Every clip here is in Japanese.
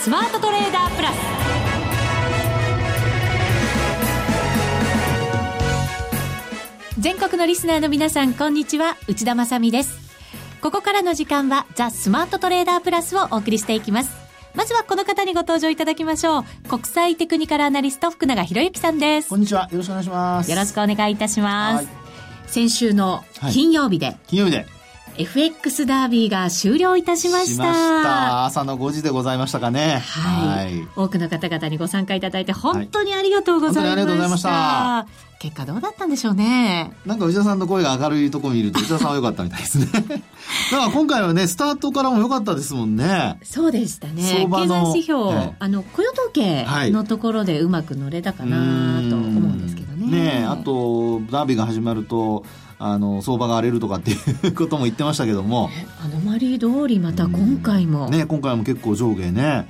スマートトレーダープラス全国のリスナーの皆さんこんにちは内田まさですここからの時間はザ・スマートトレーダープラスをお送りしていきますまずはこの方にご登場いただきましょう。国際テクニカルアナリスト福永博之さんです。こんにちは。よろしくお願いします。よろしくお願いいたします。先週の金曜日で、はい、金曜日で FX ダービーが終了いたしました。しました。朝の5時でございましたかね。はい。はい、多くの方々にご参加いただいて本当にありがとうございました。はい、ありがとうございました。結果どうだったんでしょうね。なんか内田さんの声が明るいとこ見ると内田さんは良かったみたいですね。だから今回はね、スタートからも良かったですもんね。そうでしたね。経済指標、はい、あの、雇用統計のところでうまく乗れたかなと思うんですけどね。ねあと、ダービーが始まると、あの相場が荒れるとかっていうことも言ってましたけども。アノマリー通りまた今回も、ね今回も結構上下ね。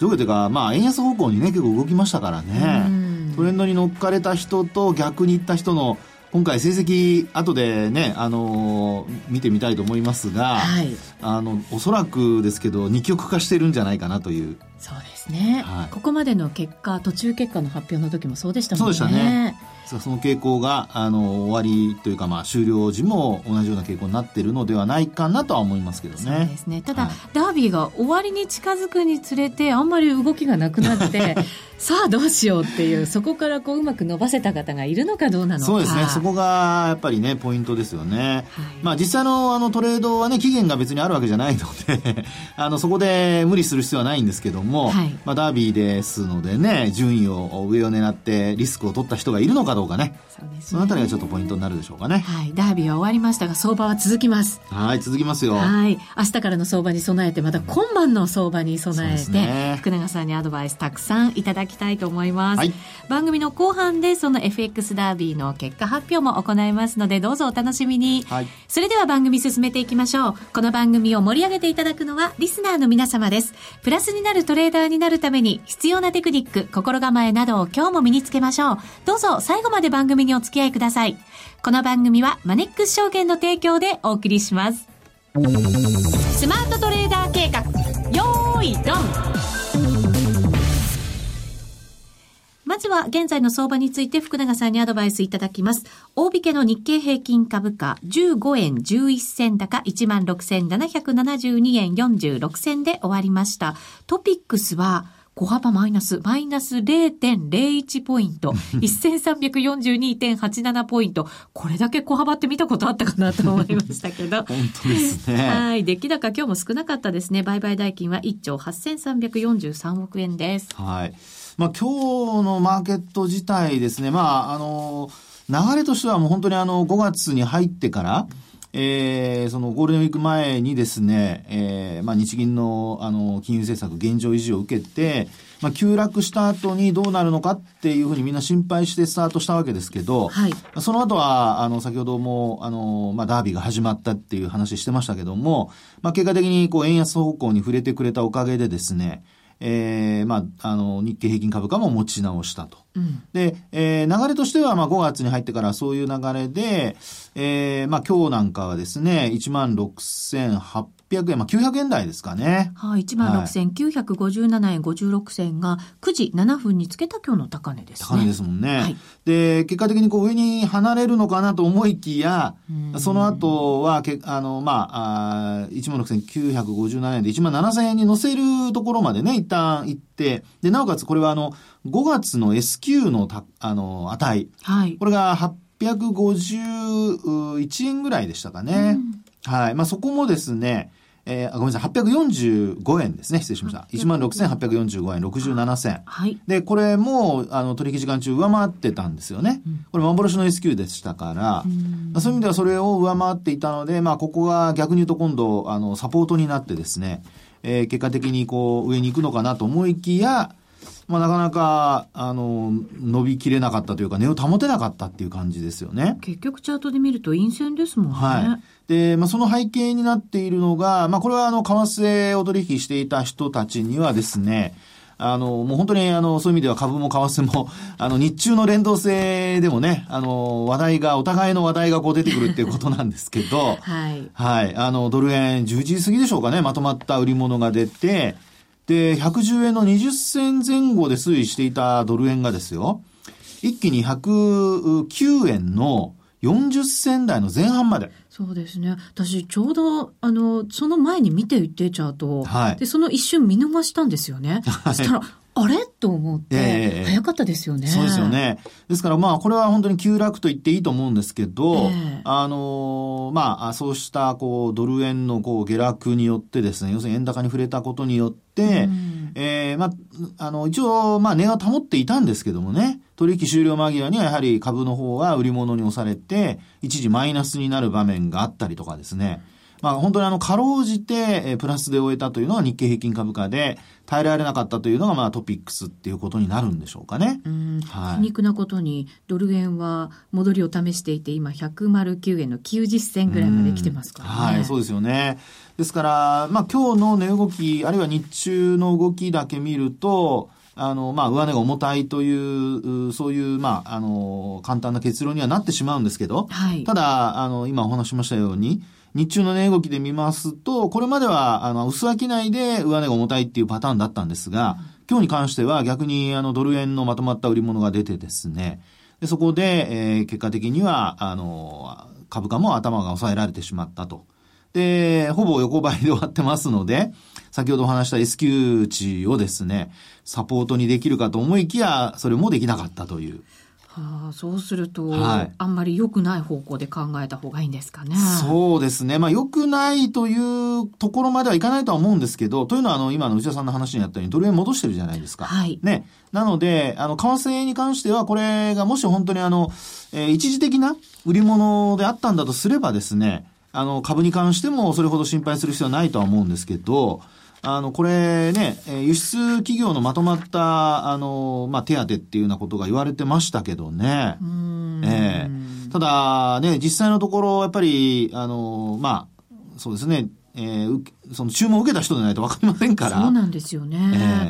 上下というかまあ円安方向にね結構動きましたからね。トレンドに乗っかれた人と逆に行った人の今回成績後でね、あのー、見てみたいと思いますが、はい、あのおそらくですけど二極化してるんじゃないかなという。そうですね、はい、ここまでの結果途中結果の発表の時もそうでしたもんね。そうでしたねその傾向があの終わりというか、まあ、終了時も同じような傾向になっているのではないかなとは思いますけどね。そうですねただ、はい、ダービーが終わりに近づくにつれてあんまり動きがなくなって さあどうしようっていうそこからこううまく伸ばせた方がいるのかどうなのか。そうですね。そこがやっぱりねポイントですよね、はい、まあ、実際のあのトレードはね期限が別にあるわけじゃないので あのそこで無理する必要はないんですけども、はい、まあ、ダービーですのでね順位を上を狙ってリスクを取った人がいるのかどうかね。そうですね。そのあたりがちょっとポイントになるでしょうかね。はいダービーは終わりましたが相場は続きます。はい続きますよ。はい。明日からの相場に備えてまた今晩の相場に備えて、ね、福永さんにアドバイスたくさんいただきたいと思います、はい、番組の後半でその FX ダービーの結果発表も行いますのでどうぞお楽しみに、はい、それでは番組進めていきましょう。この番組を盛り上げていただくのはリスナーの皆様です。プラスになるトレーダーになるために必要なテクニック心構えなどを今日も身につけましょう。どうぞ最後まで番組にお付き合いください。この番組はマネックス証券の提供でお送りします。スマートトレーダー計画。よーいドンまずは現在の相場について福永さんにアドバイスいただきます。大引けの日経平均株価15円11銭高16,772円46銭で終わりました。トピックスは小幅マイナス、マイナス0.01ポイント、1342.87ポイント。これだけ小幅って見たことあったかなと思いましたけど。本当ですね。はい。出来高今日も少なかったですね。売買代金は1兆8343億円です。はい。まあ、今日のマーケット自体ですね、まあ、あの、流れとしてはもう本当にあの、5月に入ってから、えー、そのゴールデンウィーク前にですね、えー、まあ日銀のあの金融政策現状維持を受けて、まあ急落した後にどうなるのかっていうふうにみんな心配してスタートしたわけですけど、はい、その後は、あの、先ほども、あの、まあダービーが始まったっていう話してましたけども、まあ結果的にこう円安方向に触れてくれたおかげでですね、えー、まあ、あの、日経平均株価も持ち直したと。うん、で、えー、流れとしては、まあ、5月に入ってからそういう流れで、えー、まあ、今日なんかはですね、16,800 800円、まあ、900円台ですかね。はい、1万6957円56銭が9時7分につけた今日の高値ですね。高値ですもんね。はい、で、結果的にこう上に離れるのかなと思いきや、その後はけ、あの、まあ、あ1万6957円で1万7000円に乗せるところまでね、一旦行って、で、なおかつこれはあの、5月の S q のた、あの、値。はい。これが851円ぐらいでしたかね。はい。まあ、そこもですね、えー、ごめんなさい、845円ですね。失礼しました。16,845円67銭。はい。で、これも、あの、取引時間中上回ってたんですよね。うん、これ幻の S q でしたから、うそういう意味ではそれを上回っていたので、まあ、ここが逆に言うと今度、あの、サポートになってですね、えー、結果的にこう、上に行くのかなと思いきや、まあ、なかなか、あの、伸びきれなかったというか、値を保てなかったっていう感じですよね。結局チャートで見ると陰線ですもんね。はい。で、まあ、その背景になっているのが、まあ、これはあの、為替を取引していた人たちにはですね、あの、もう本当にあの、そういう意味では株も為替も、あの、日中の連動性でもね、あの、話題が、お互いの話題がこう出てくるっていうことなんですけど、はい。はい。あの、ドル円11時過ぎでしょうかね、まとまった売り物が出て、で、110円の20銭前後で推移していたドル円がですよ、一気に109円の40銭台の前半まで。そうですね。私、ちょうど、あの、その前に見ていて、チャートを。はいで、その一瞬見逃したんですよね。そしたら、あれ？と思って、ええ早かったですよね。そうですよ。ね。ですからまあこれは本当に急落と言っていいと思うんですけど、ええあのーまあそうしたこうドル円のこう下落によってですね、要するに円高に触れたことによって、うんえーまあ、あの一応まあ値は保っていたんですけどもね、取引終了間際にはやはり株の方は売り物に押されて、一時マイナスになる場面があったりとかですね。まあ本当にあの、かろうじて、えープラスで終えたというのが日経平均株価で、耐えられなかったというのがまあトピックスっていうことになるんでしょうかね。うんはい皮肉なことに、ドル円は戻りを試していて、今、109円の90銭ぐらいまで来てますからね。はい、そうですよね。ですから、まあ今日の値動き、あるいは日中の動きだけ見ると、あの、まあ、上値が重たいという、うそういう、まあ、あの、簡単な結論にはなってしまうんですけど、はいただ、あの、今お話ししましたように、日中の値動きで見ますと、これまでは、あの、薄商いで上値が重たいっていうパターンだったんですが、今日に関しては逆に、あの、ドル円のまとまった売り物が出てですね、でそこで、えー結果的には、あの、株価も頭が抑えられてしまったと。で、ほぼ横ばいで終わってますので、先ほどお話した S q 値をですね、サポートにできるかと思いきや、それもできなかったという。はあ、そうすると、はいあんまり良くない方向で考えた方がいいんですかね。そうですね。まあ、良くないというところまではいかないとは思うんですけど、というのは、あの、今の内田さんの話にあったように、ドル円戻してるじゃないですか。はいね。なので、あの、為替に関しては、これがもし本当にあの、えー一時的な売り物であったんだとすればですね、あの、株に関してもそれほど心配する必要はないとは思うんですけど、あの、これね、えー輸出企業のまとまった、あの、まあ、手当っていうようなことが言われてましたけどね。うん。ええ。ただね、実際のところ、やっぱり、あの、まあ、そうですね、えーうその注文を受けた人でないと分かりませんから。そうなんですよね、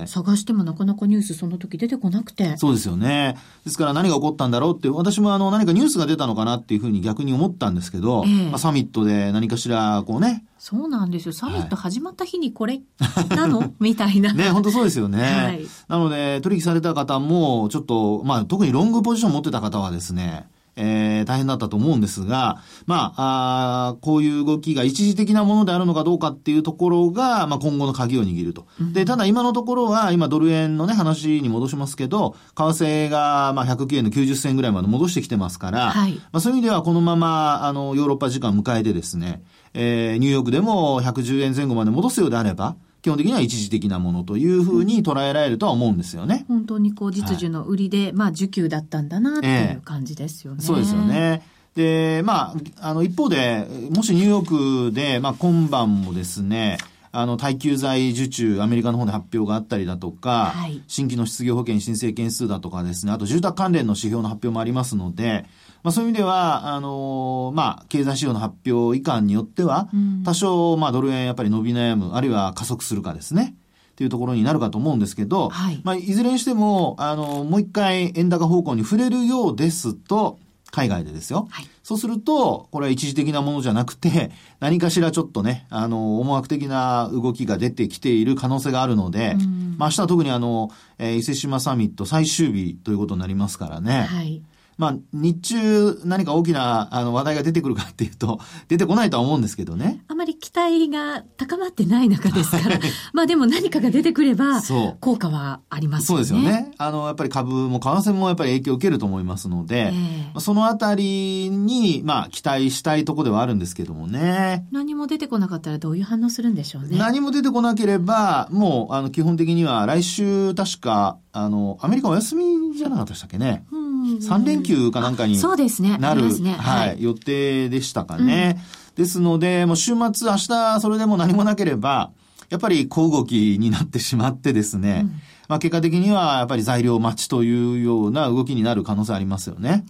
ええ探してもなかなかニュースその時出てこなくて。そうですよね。ですから何が起こったんだろうって、私もあの何かニュースが出たのかなっていうふうに逆に思ったんですけど、ええまあ、サミットで何かしらこうね、そうなんですよ。サミット始まった日にこれ？なの、みたいな。ね、本当そうですよね。はいなので、取引された方も、ちょっと、まあ、特にロングポジション持ってた方はですね、えー、大変だったと思うんですが、まあ、あーこういう動きが一時的なものであるのかどうかっていうところが、まあ、今後の鍵を握ると。で、ただ今のところは、今ドル円のね、話に戻しますけど、為替が、まあ、109円の90銭ぐらいまで戻してきてますから、はいまあ、そういう意味ではこのまま、あの、ヨーロッパ時間迎えてですね、えーニューヨークでも110円前後まで戻すようであれば、基本的には一時的なものというふうに捉えられるとは思うんですよね。本当にこう実需の売りで、まあ需給だったんだなっていう感じですよね。そうですよ。ね。で、まあ、あの、一方で、もしニューヨークで、まあ、今晩もですね、あの、耐久財受注、アメリカの方で発表があったりだとか、はい。新規の失業保険申請件数だとかですね、あと住宅関連の指標の発表もありますので、まあ、そういう意味では、あのまあ、経済指標の発表以下によってはうん、多少、まあ、ドル円やっぱり伸び悩む、あるいは加速するかですね。っていうところになるかと思うんですけど、はい。まあ、いずれにしても、あの、もう一回円高方向に触れるようですと、海外でですよ。はいそうすると、これは一時的なものじゃなくて、何かしらちょっとね、あの、思惑的な動きが出てきている可能性があるので、うんまあ明日は特にあの、えー伊勢志摩サミット最終日ということになりますからね。はい。まあ、日中何か大きなあの話題が出てくるかっていうと、出てこないとは思うんですけどね。あまり期待が高まってない中ですから、まあでも何かが出てくればそう、効果はありますそうよね。ですよね。あの、やっぱり株も為替もやっぱり影響を受けると思いますので、ええまあそのあたりに、まあ、期待したいところではあるんですけどもね。何も出てこなかったらどういう反応するんでしょうね。何も出てこなければ、もう、あの、基本的には来週、確か、あの、アメリカお休みじゃなかったでしたっけね。うん3連休かなんかにそうですね。なる、ありますね。はい、予定でしたかね。ですので、もう週末、明日、それでも何もなければ、やっぱり小動きになってしまってですね、うんまあ結果的にはやっぱり材料待ちというような動きになる可能性ありますよね。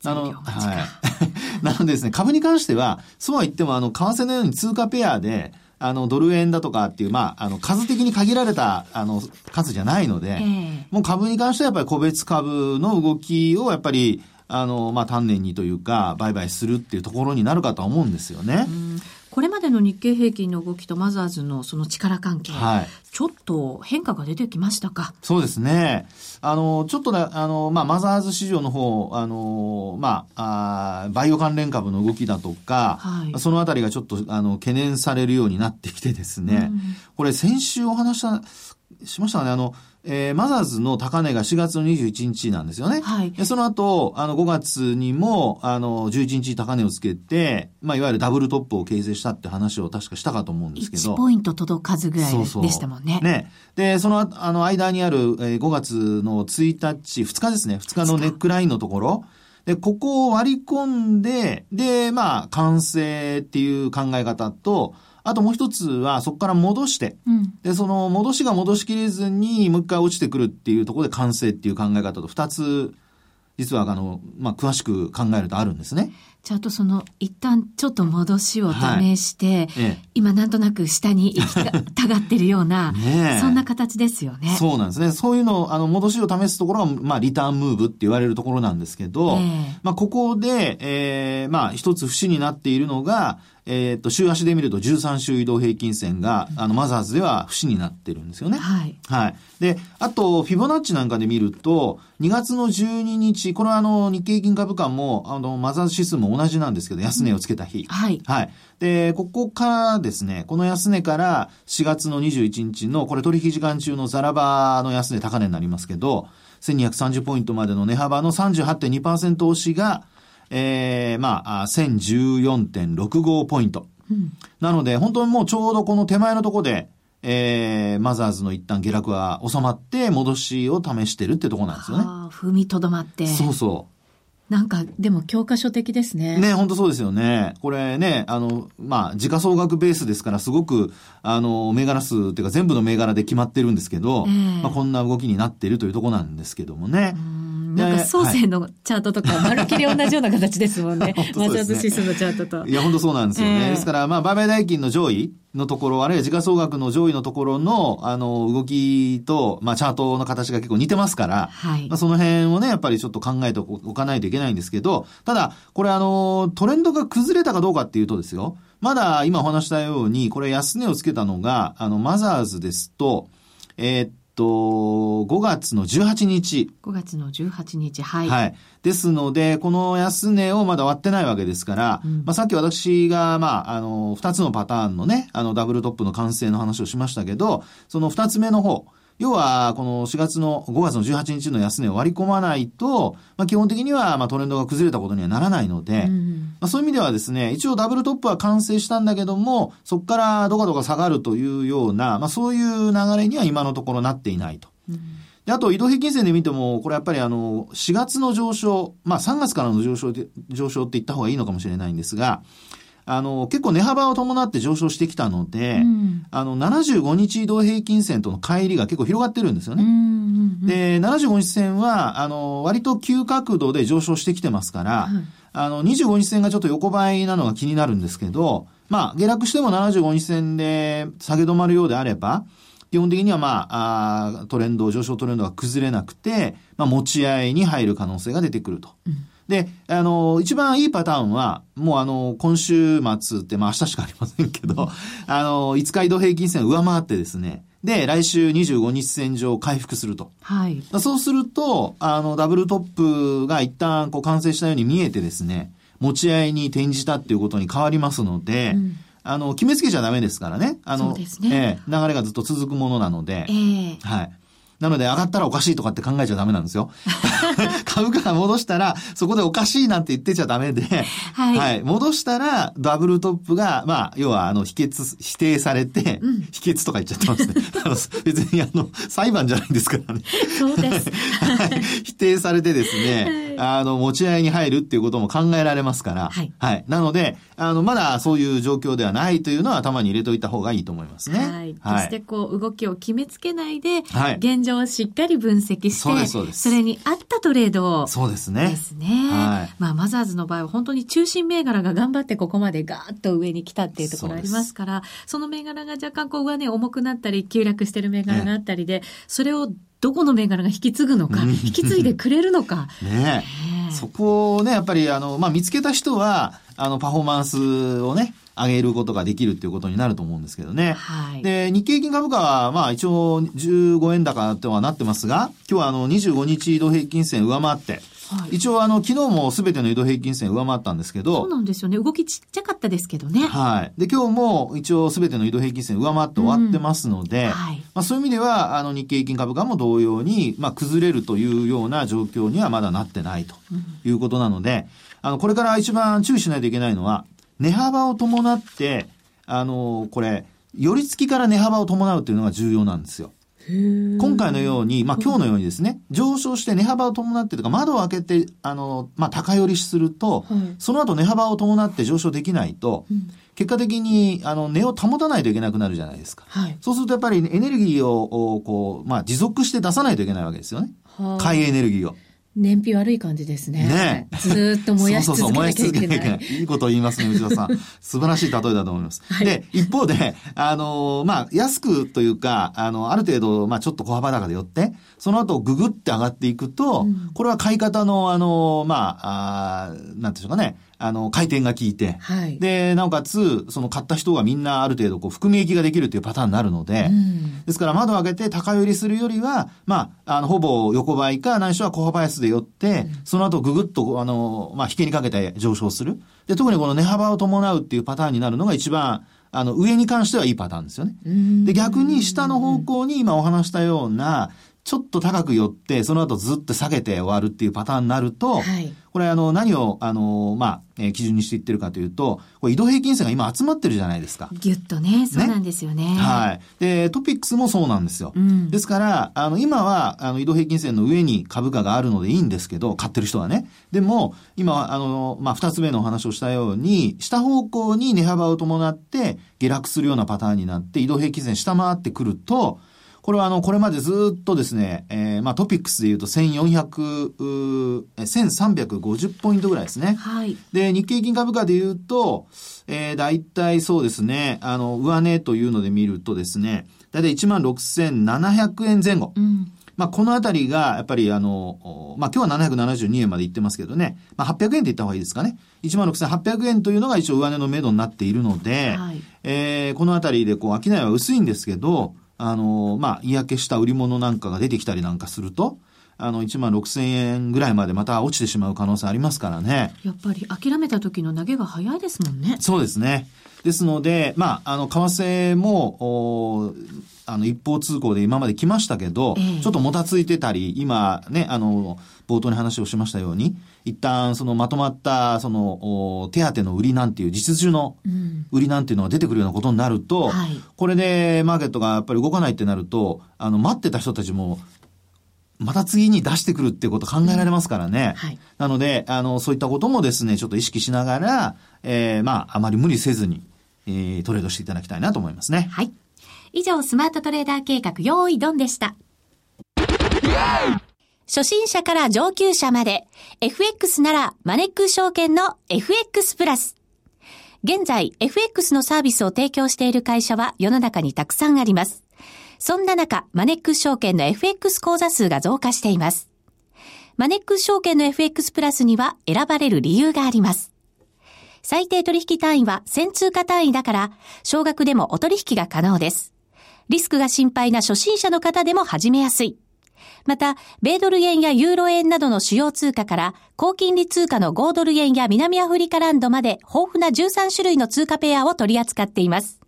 材料待ちかはい。なのでですね、株に関しては、そうは言っても、あの、為替のように通貨ペアで、あの、ドル円だとかっていう、まあ、あの、数的に限られた、あの、数じゃないので、ええもう株に関してはやっぱり個別株の動きをやっぱり、あの、まあ、丹念にというか、売買するっていうところになるかとは思うんですよね。うん。これまででの日経平均の動きとマザーズのその力関係、はい、ちょっと変化が出てきましたか？そうですね。あの、ちょっとね、あの、まあ、マザーズ市場の方、あの、まあ、あバイオ関連株の動きだとか、はい、そのあたりがちょっと、あの、懸念されるようになってきてですね、うん、これ先週お話した、しましたね、あの、えー、マザーズの高値が4月の21日なんですよね。はい。でその後、あの、5月にも、あの、11日高値をつけて、まあ、いわゆるダブルトップを形成したって話を確かしたかと思うんですけど。1ポイント届かずぐらいでしたもんね。そうそうね。で、その、あの、間にある、えー、5月の1日、2日ですね。2日のネックラインのところ。で、ここを割り込んで、で、まあ、完成っていう考え方と、あともう一つは、そこから戻して、うん、で、その戻しが戻しきれずに、もう一回落ちてくるっていうところで完成っていう考え方と二つ、実は、あの、まあ、詳しく考えるとあるんですね。ちゃんとその、一旦ちょっと戻しを試して、はいええ、今なんとなく下に行きたがってるような、ね、そんな形ですよね。そうなんですね。そういうのあの、戻しを試すところが、まあ、リターンムーブって言われるところなんですけど、え、まあ、ここで、えー、まあ、一つ節になっているのが、えっ、と、週足で見ると13週移動平均線が、あの、マザーズでは節になってるんですよね。はい。はい。で、あと、フィボナッチなんかで見ると、2月の12日、これはあの、日経平均株価も、あの、マザーズ指数も同じなんですけど、安値をつけた日。うん、はい。はい。で、ここからですね、この安値から4月の21日の、これ取引時間中のザラバの安値高値になりますけど、1230ポイントまでの値幅の38.2%押しが、えー、まあ、1014.65ポイント。うん、なので、本当にもうちょうどこの手前のところで、えー、マザーズの一旦下落が収まって、戻しを試してるってとこなんですよね。踏みとどまって。そうそう。なんか、でも教科書的ですね。ね、本当そうですよね。これね、あの、まあ、時価総額ベースですから、すごく、あの、銘柄数っていうか全部の銘柄で決まってるんですけど、えー、まあ、こんな動きになっているというところなんですけどもね。なんか、創生のチャートとか、まるっきり同じような形ですもんね。マザーズ指数のチャートと。いや、本当そうなんですよね。えー、ですから、まあ、売買代金の上位のところ、あるいは時価総額の上位のところの、あの、動きと、まあ、チャートの形が結構似てますから、はい。まあ、その辺をね、やっぱりちょっと考えておかないといけないんですけど、ただ、これあの、トレンドが崩れたかどうかっていうとですよ、まだ今お話したように、これ安値をつけたのが、あの、マザーズですと、えー、っと、5月の18日。5月の18日、はい。はい。ですので、この安値をまだ割ってないわけですから、うん、まあさっき私が、まあ、あの、2つのパターンのね、あの、ダブルトップの完成の話をしましたけど、その2つ目の方、要は、この4月の、5月の18日の安値を割り込まないと、まあ、基本的には、まあ、トレンドが崩れたことにはならないので、うん、まあ、そういう意味ではですね、一応ダブルトップは完成したんだけども、そこからどかどか下がるというような、まあ、そういう流れには今のところなっていないと。うんで、あと移動平均線で見ても、これやっぱりあの、4月の上昇、まあ3月からの上昇で、上昇って言った方がいいのかもしれないんですが、あの、結構値幅を伴って上昇してきたので、うん、あの、75日移動平均線との乖離が結構広がってるんですよね。で、75日線は、あの、割と急角度で上昇してきてますから、うん、あの、25日線がちょっと横ばいなのが気になるんですけど、まあ、下落しても75日線で下げ止まるようであれば、基本的にはまあ、あトレンド、上昇トレンドが崩れなくて、まあ、持ち合いに入る可能性が出てくると。うんで、あの、一番いいパターンは、もうあの、今週末って、まあ明日しかありませんけど、あの、5日移動平均線を上回ってですね、で、来週25日線上回復すると。はい。そうすると、あの、ダブルトップが一旦こう完成したように見えてですね、持ち合いに転じたっていうことに変わりますので、うん、あの、決めつけちゃダメですからね。あの、ね、えー、流れがずっと続くものなので、えー、はい。なので上がったらおかしいとかって考えちゃダメなんですよ。株価が戻したら、そこでおかしいなんて言ってちゃダメで、はい、はい。戻したら、ダブルトップが、まあ、要は、あの、否決、否定されて、うん、否決とか言っちゃってますね。あ の別に、あの、裁判じゃないんですからね。そうです。はい。否定されてですね、はい、あの、持ち合いに入るっていうことも考えられますから、はい。はい。なので、あの、まだそういう状況ではないというのは頭に入れておいた方がいいと思いますね。はい。そして、こう、動きを決めつけないで、はい。現状をしっかり分析して、そそれに合ったトレードを。そうですね。ですね。はい。まあ、マザーズの場合は本当に中心銘柄が頑張ってここまでガーッと上に来たっていうところありますから、その銘柄が若干こう上値重くなったり、急落してる銘柄があったりで、それをどこの銘柄が引き継ぐのか、引き継いでくれるのか。ねそこをね、やっぱり、あの、まあ、見つけた人は、あの、パフォーマンスをね、上げることができるっていうことになると思うんですけどね。はい。で、日経平均株価は、まあ一応15円高とはなってますが、今日はあの25日移動平均線上回って、はい一応あの昨日も全ての移動平均線上回ったんですけど、そうなんですよね。動きちっちゃかったですけどね。はい。で、今日も一応全ての移動平均線上回って終わってますので、うんはいまあそういう意味では、あの日経平均株価も同様に、まあ崩れるというような状況にはまだなってないということなので、あの、これから一番注意しないといけないのは、値幅を伴って、あの、これ、寄り付きから値幅を伴うというのが重要なんですよ。今回のように、まあ今日のようにですね、上昇して値幅を伴ってとか、窓を開けて、あの、まあ高寄りすると、はいその後値幅を伴って上昇できないと、結果的に、あの、値を保たないといけなくなるじゃないですか。はい。そうするとやっぱりエネルギーを、おこう、まあ持続して出さないといけないわけですよね。はい買いエネルギーを。燃費悪い感じですね。ねえずーっと燃やしそうそう続そう、燃やし続けけなきゃいけない。なきゃいけない。いいことを言いますね、内田さん。素晴らしい例えだと思います。はいで、一方で、あのーまあ、安くというか、あの、ある程度、まあ、ちょっと小幅高で寄って、その後、ググって上がっていくと、うんこれは買い方の、あのーまあ、あーなんていうんでしょうかね、あの、回転が効いて、はい。で、なおかつ、その買った人がみんなある程度、こう、含み益ができるっていうパターンになるので、うんですから窓を開けて高寄りするよりは、まあ、あの、ほぼ横ばいか、ないしは小幅安で寄って、その後ぐぐっと、あの、まあ、引けにかけて上昇する。で、特にこの値幅を伴うっていうパターンになるのが一番、あの、上に関してはいいパターンですよね。うんで、逆に下の方向に今お話したような、ちょっと高く寄って、その後ずっと下げて終わるっていうパターンになると、はい。これあの、何を、あの、まあ、えー基準にしていってるかというと、これ移動平均線が今集まってるじゃないですか。ぎゅっとね、そうなんですよね。はい。で、トピックスもそうなんですよ。うんですから、あの、今は、あの、移動平均線の上に株価があるのでいいんですけど、買ってる人はね。でも、今は、あの、まあ、二つ目のお話をしたように、下方向に値幅を伴って下落するようなパターンになって、移動平均線下回ってくると、これはあの、これまでずっとですね、えー、まあ、トピックスで言うと1400、うーえ1350ポイントぐらいですね。はい。で、日経平均株価で言うと、えー、大体そうですね、あの、上値というので見るとですね、大体16,700円前後。うん。まあ、このあたりが、やっぱりあの、おまあ、今日は772円まで行ってますけどね、まあ、800円って言った方がいいですかね。16,800円というのが一応上値の目処になっているので、はいえーこのあたりでこう、商いは薄いんですけど、あの、まあ、嫌気した売り物なんかが出てきたりなんかすると、あの、1万6000円ぐらいまでまた落ちてしまう可能性ありますからね。やっぱり諦めた時の投げが早いですもんね。そうですね。ですので、まあ、あの、為替も、おあの、一方通行で今まで来ましたけど、ええちょっともたついてたり、今ね、あの、冒頭に話をしましたように、一旦そのまとまった、その、お手当の売りなんていう実需のうん。売りなんていうのが出てくるようなことになると、はいこれでマーケットがやっぱり動かないってなると、あの、待ってた人たちも、また次に出してくるっていうこと考えられますからね。はいなので、あの、そういったこともですね、ちょっと意識しながら、えー、まあ、あまり無理せずに、えー、トレードしていただきたいなと思いますね。はい。以上、スマートトレーダー計画、用意ドンでした。初心者から上級者まで、FX ならマネック証券の FX プラス。現在、FX のサービスを提供している会社は世の中にたくさんあります。そんな中、マネック証券の FX 口座数が増加しています。マネック証券の FX プラスには選ばれる理由があります。最低取引単位は1000通貨単位だから、少額でもお取引が可能です。リスクが心配な初心者の方でも始めやすい。また、米ドル円やユーロ円などの主要通貨から、高金利通貨の5ドル円や南アフリカランドまで豊富な13種類の通貨ペアを取り扱っています。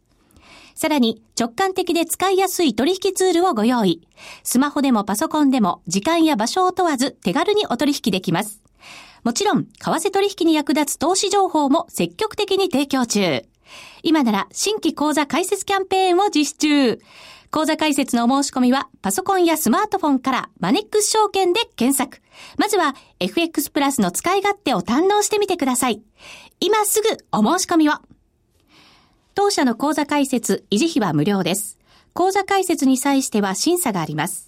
さらに、直感的で使いやすい取引ツールをご用意。スマホでもパソコンでも、時間や場所を問わず手軽にお取引できます。もちろん、為替取引に役立つ投資情報も積極的に提供中。今なら、新規講座開設キャンペーンを実施中。講座解説のお申し込みは、パソコンやスマートフォンからマネックス証券で検索。まずは、FX プラスの使い勝手を堪能してみてください。今すぐお申し込みを。当社の講座解説、維持費は無料です。講座解説に際しては審査があります。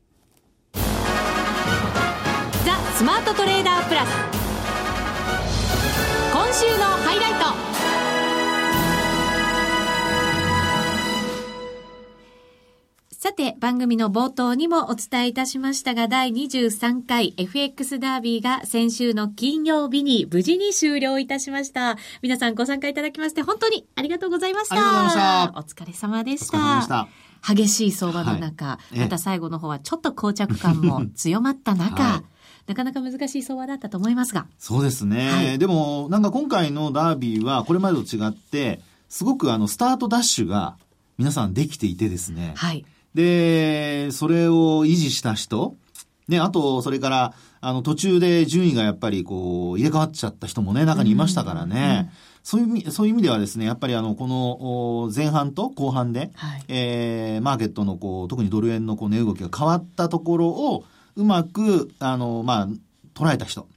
ザ・スマートトレーダープラス。今週のハイライト。さて、番組の冒頭にもお伝えいたしましたが、第23回 FX ダービーが先週の金曜日に無事に終了いたしました。皆さんご参加いただきまして本当にありがとうございました。ありがとうございました。お疲れ様でした。お疲れ様でした。激しい相場の中、はい、また最後の方はちょっと膠着感も強まった中、はいなかなか難しい相場だったと思いますが。そうですね。はい、でも、なんか今回のダービーはこれまでと違って、すごくあの、スタートダッシュが皆さんできていてですね。はい。で、それを維持した人、ね、あと、それから、あの、途中で順位がやっぱりこう、入れ替わっちゃった人もね、中にいましたからね。そういう意味、そういう意味ではですね、やっぱりあの、この、前半と後半で、はい、えー、マーケットのこう、特にドル円のこう、値動きが変わったところを、うまく、あの、まあ、捉えた人。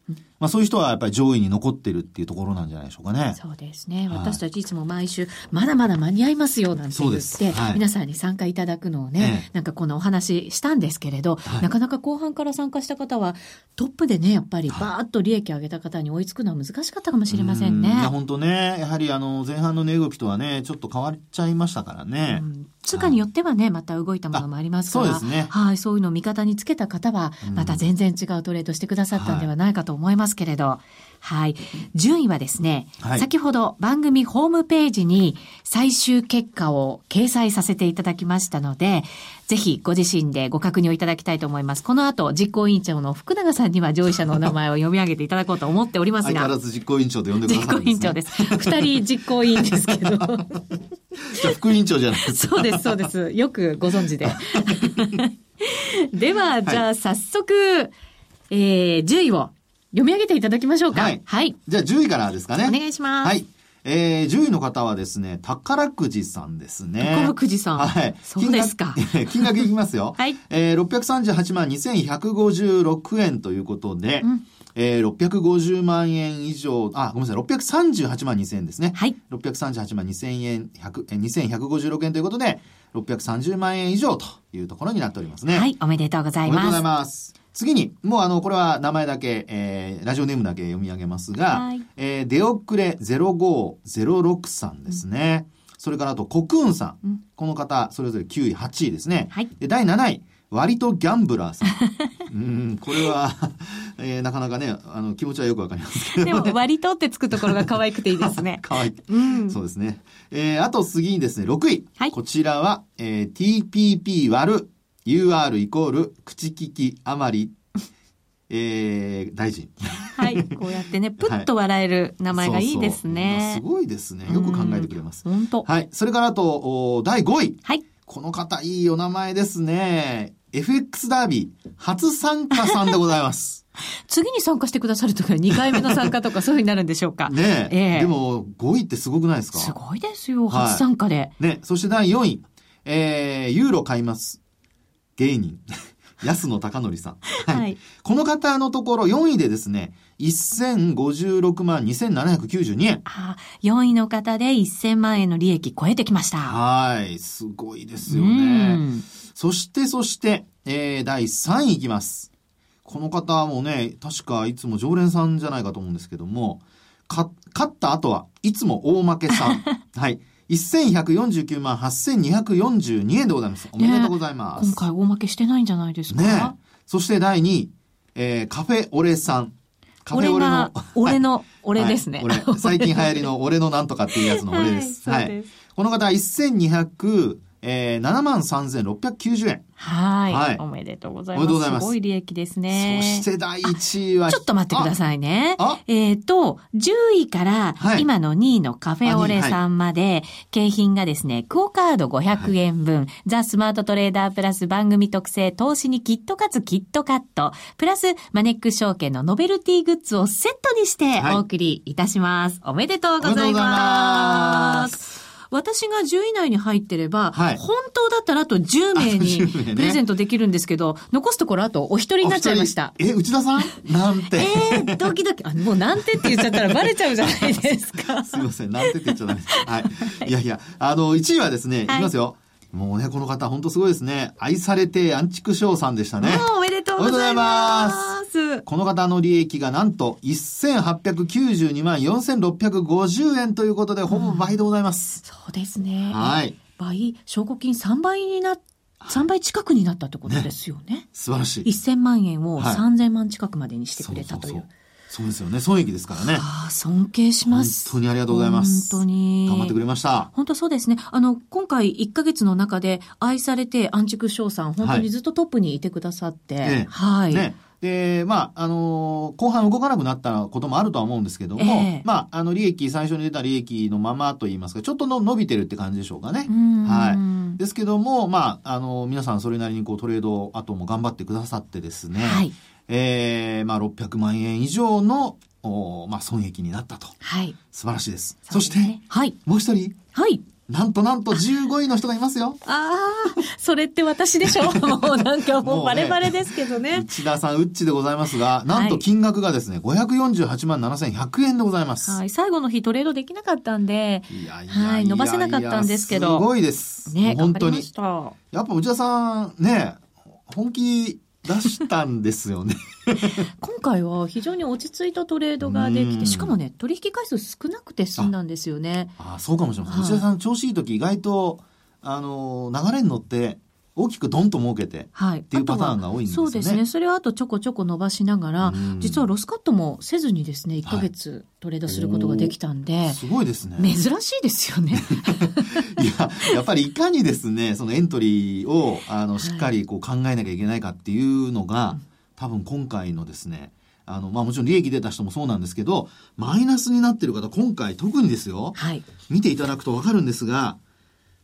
まあそういう人はやっぱり上位に残ってるっていうところなんじゃないでしょうかね。そうですね。はい、私たちいつも毎週、まだまだ間に合いますよなんて言って、はい、皆さんに参加いただくのをね、ええ、なんかこのお話したんですけれど、はい、なかなか後半から参加した方は、トップでね、やっぱりバーッと利益を上げた方に追いつくのは難しかったかもしれませんね。いや、本当ね、やはりあの、前半の値動きとはね、ちょっと変わっちゃいましたからね。うん通貨によってはね、また動いたものもありますから、そうですね。はい、そういうのを味方につけた方は、また全然違うトレードしてくださったんではないかと思いますけれど、はい。順位はですね、はい、先ほど番組ホームページに最終結果を掲載させていただきましたので、ぜひご自身でご確認をいただきたいと思います。この後、実行委員長の福永さんには上位者のお名前を読み上げていただこうと思っておりますが。相変わらず実行委員長と呼んでください、ね、実行委員長です。二人実行委員ですけど。じゃあ副委員長じゃないですか。そうです、そうです。よくご存知で。では、じゃあ早速、えー、10位を読み上げていただきましょうか。はい。はい。じゃあ10位からですかね。お願いします。はい。えー、10位の方はですね、宝くじさんですね。宝くじさん。はい。そうですか。金額 いきますよ。はい。えー、638万2156円ということで、うん、えー、650万円以上、あ、ごめんなさい、638万2000円ですね。はい。638万2000円、100、え2156円ということで、630万円以上というところになっておりますね。はい、おめでとうございます。おめでとうございます。次に、もうあの、これは名前だけ、えー、ラジオネームだけ読み上げますが、はい、えー、デオクレ0506さんですね。うん、それからあと、コクーンさん。うん、この方、それぞれ9位、8位ですね。はい、で、第7位、割とギャンブラーさん。うん、これはえー、なかなかね、あの、気持ちはよくわかりますけど、ね、でも、割とってつくところが可愛くていいですね。可愛い。うん、そうですね。えー、あと次にですね、6位。はい、こちらは、えー、TPP 割る UR イコール口利き余りえー、大臣。はい。こうやってね、ぷっと笑える名前がいいですね。そうそうすごいですね。よく考えてくれます。本当。はい。それからあと、第5位。はい。この方、いいお名前ですね。FX ダービー、初参加さんでございます。次に参加してくださるときは2回目の参加とか そういうふうになるんでしょうか。ねえ。えー、でも、5位ってすごくないですか？すごいですよ、初参加で。はい、ね、そして第4位。えー、ユーロ買います。芸人。安野貴則さん。はい。はい、この方のところ4位でですね、1056万2792円。ああ、4位の方で1000万円の利益超えてきました。はい。すごいですよね。そして、そして、えー、第3位いきます。この方もね、確かいつも常連さんじゃないかと思うんですけども、勝った後はいつも大負けさん。はい。1149万8242円でございます。おめでとうございます。ね、今回大負けしてないんじゃないですか？ね。そして第2位、えー、カフェオレさん。カフェオレの。俺 の、俺ですね、はい、最近流行りの俺のなんとかっていうやつの俺です。はい。はい、この方は1200、えー、73,690円。はいはい。おめでとうございます。おめでとうございます。すごい利益ですね。そして第1位は。ちょっと待ってくださいね。えっ、ー、と、10位から、今の2位のカフェオレさんまで、はい、景品がですね、クオカード500円分、はい、ザ・スマートトレーダープラス番組特製投資にキットカツキットカット、プラスマネック証券のノベルティグッズをセットにしてお送りいたします。はい、おめでとうございます。私私が10位以内に入ってれば、はい、本当だったらあと10名にプレゼントできるんですけど、ね、残すところあとお一人になっちゃいました。え、内田さん？なんて。えー、ドキドキ。あ、もうなんてって言っちゃったらバレちゃうじゃないですか。すいません、なんてって言っちゃダメです。はい。いやいや、あの、1位はですね、いきますよ。もうね、この方、本当すごいですね。愛されてアンチクショーさんでしたね。おめでとうございます。この方の利益がなんと1892万4650円ということで、ほぼ倍でございます。うん、そうですね。はい。倍、証拠金3倍になっ3倍近くになったってことですよね。ね素晴らしい。1000万円を3000万近くまでにしてくれたという。そうそうそうそうですよね。損益ですからね。ああ、尊敬します。本当にありがとうございます。本当に。頑張ってくれました。本当そうですね。あの、今回1ヶ月の中で愛されて、安畜賞さん、本当にずっとトップにいてくださって、はい。はい、ねで、まあ、あのー、後半動かなくなったこともあるとは思うんですけども、えー、まあ、あの、利益、最初に出た利益のままといいますか、ちょっとの伸びてるって感じでしょうかね。はい。ですけども、まあ、あのー、皆さんそれなりにこうトレード後も頑張ってくださってですね、はい。えー、まあ、600万円以上のおまあ、損益になったと。はい。素晴らしいです。そ,、して、はい。もう一人。はい。なんとなんと15位の人がいますよ。ああ、それって私でしょ もうなんかもうバレバレですけどね。内田さん、うっちでございますが、なんと金額がですね、はい、548万7100円でございます。はい、最後の日トレードできなかったんで、いやいやはい、伸ばせなかったんですけど。すごいです。ね、本当に。やっぱ内田さん、ね、本気出したんですよね今回は非常に落ち着いたトレードができて、しかもね、取引回数少なくて済んだんですよね。ああそうかもしれません。内田さん調子いい時意外と、あの、流れに乗って、大きくドンと儲けて、はい、っていうパターンが多いんですよね。そうですね。それはあとちょこちょこ伸ばしながら、実はロスカットもせずにですね、1か月トレードすることができたんで、はい、すごいですね。珍しいですよね。いや、やっぱりいかにですね、そのエントリーを、あの、しっかりこう考えなきゃいけないかっていうのが、はい、多分今回のですね、あの、まあもちろん利益出た人もそうなんですけど、マイナスになってる方、今回特にですよ、はい、見ていただくとわかるんですが、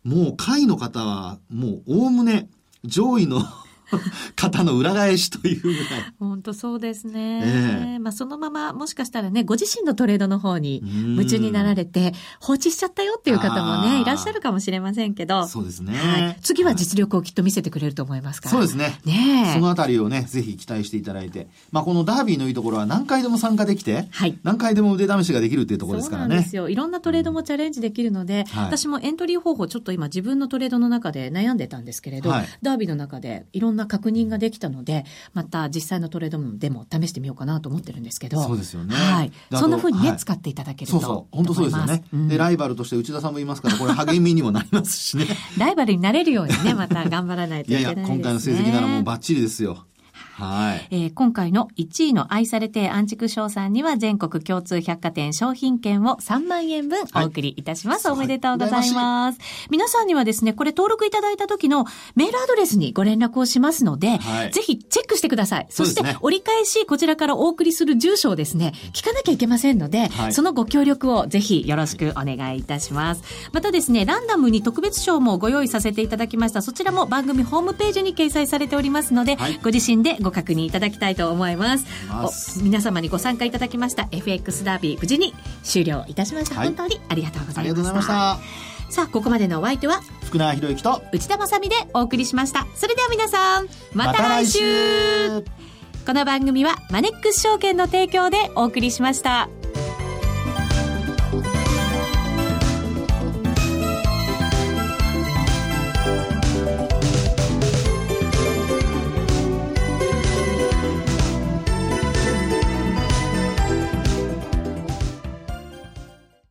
もう下位の方は、もうおおむね、上位の 方の裏返しというぐらい。本当そうですね。えー、まあそのままもしかしたらね、ご自身のトレードの方に夢中になられて放置しちゃったよっていう方もね、いらっしゃるかもしれませんけど。そうですね。はい。次は実力をきっと見せてくれると思いますから。そうですね。ねそのあたりをね、ぜひ期待していただいて。まあこのダービーのいいところは何回でも参加できて、はい。何回でも腕試しができるっていうところですからね。そうなんですよ。いろんなトレードもチャレンジできるので、はい、私もエントリー方法ちょっと今自分のトレードの中で悩んでたんですけれど、はい、ダービーの中でいろんな確認ができたので、また実際のトレードでも試してみようかなと思ってるんですけど。そうですよね。はい。そんなふうにね、はい、使っていただけると。そうそう。本当そうですよね、うん、で、ライバルとして内田さんもいますから、これ励みにもなりますしね。ライバルになれるようにね、また頑張らないといけないですね。いやいや、今回の成績ならもうバッチリですよ。はい。えー、今回の1位の愛されて安畜賞さんには全国共通百貨店商品券を3万円分お送りいたします。はい、おめでとうございます。皆さんにはですね、これ登録いただいた時のメールアドレスにご連絡をしますので、はい、ぜひチェックしてください。そして、折り返しこちらからお送りする住所をですね、聞かなきゃいけませんので、はい、そのご協力をぜひよろしくお願いいたします。またですね、ランダムに特別賞もご用意させていただきました。そちらも番組ホームページに掲載されておりますので、ご自身でご確認いただきたいと思います。皆様にご参加いただきました FX ダービー無事に終了いたしました、はい、本当にありがとうございました。さあここまでのお相手は福永博之と内田まさでお送りしました。それでは皆さんまた来週。ま、この番組はマネックス証券の提供でお送りしました。